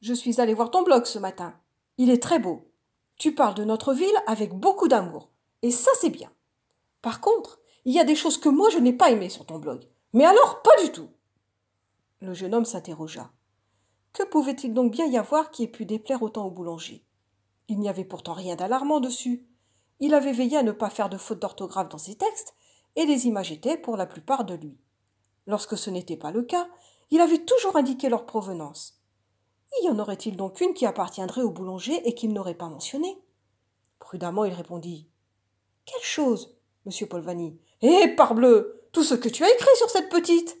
Je suis allé voir ton blog ce matin. Il est très beau. Tu parles de notre ville avec beaucoup d'amour. Et ça, c'est bien. Par contre, il y a des choses que moi je n'ai pas aimées sur ton blog. Mais alors, pas du tout. Le jeune homme s'interrogea. Que pouvait-il donc bien y avoir qui ait pu déplaire autant au boulanger? Il n'y avait pourtant rien d'alarmant dessus. Il avait veillé à ne pas faire de fautes d'orthographe dans ses textes, et les images étaient pour la plupart de lui. Lorsque ce n'était pas le cas, il avait toujours indiqué leur provenance. Y en aurait-il donc une qui appartiendrait au boulanger et qu'il n'aurait pas mentionnée Prudemment, il répondit Quelle chose, monsieur Polvani? Eh, parbleu Tout ce que tu as écrit sur cette petite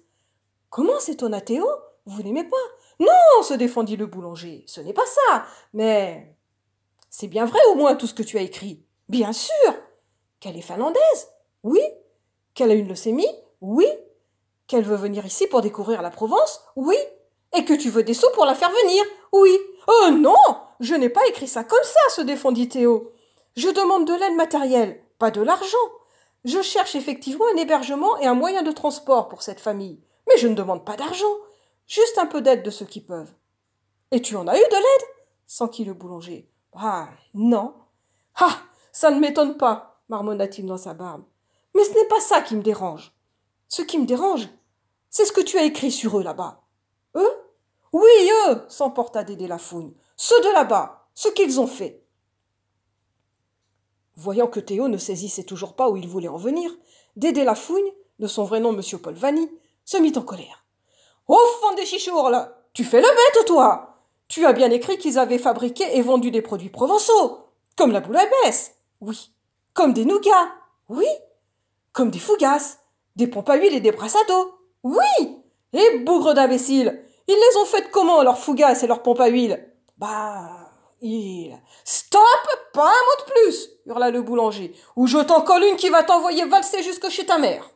Comment s'étonna Théo Vous n'aimez pas? Non se défendit le boulanger. Ce n'est pas ça. Mais. C'est bien vrai au moins tout ce que tu as écrit. Bien sûr Qu'elle est finlandaise Oui. Qu'elle a une leucémie? Oui. Qu'elle veut venir ici pour découvrir la Provence? Oui. Et que tu veux des sous pour la faire venir Oui. Oh non Je n'ai pas écrit ça comme ça, se défendit Théo. Je demande de l'aide matérielle, pas de l'argent. Je cherche effectivement un hébergement et un moyen de transport pour cette famille. Mais je ne demande pas d'argent, juste un peu d'aide de ceux qui peuvent. Et tu en as eu de l'aide? s'enquit le boulanger. Ah, non. Ah, ça ne m'étonne pas, marmonna-t-il dans sa barbe. Mais ce n'est pas ça qui me dérange. Ce qui me dérange, c'est ce que tu as écrit sur eux là-bas. Eux? Oui, eux s'emporta Dédé Lafougne. Ceux de là-bas, ce qu'ils ont fait. Voyant que Théo ne saisissait toujours pas où il voulait en venir, Dédé Lafougne, de son vrai nom Monsieur Paul Vanny, se mit en colère. Au fond des chichours, là Tu fais le bête, toi Tu as bien écrit qu'ils avaient fabriqué et vendu des produits provençaux, comme la boule à baisse, oui. Comme des nougats, oui. Comme des fougasses, des pompes à huile et des brassados, oui. Et bougre d'imbéciles Ils les ont faites comment, leurs fougasses et leurs pompes à huile? Bah, il. Stop Pas un mot de plus hurla le boulanger, ou je t'en colle une qui va t'envoyer valser jusque chez ta mère.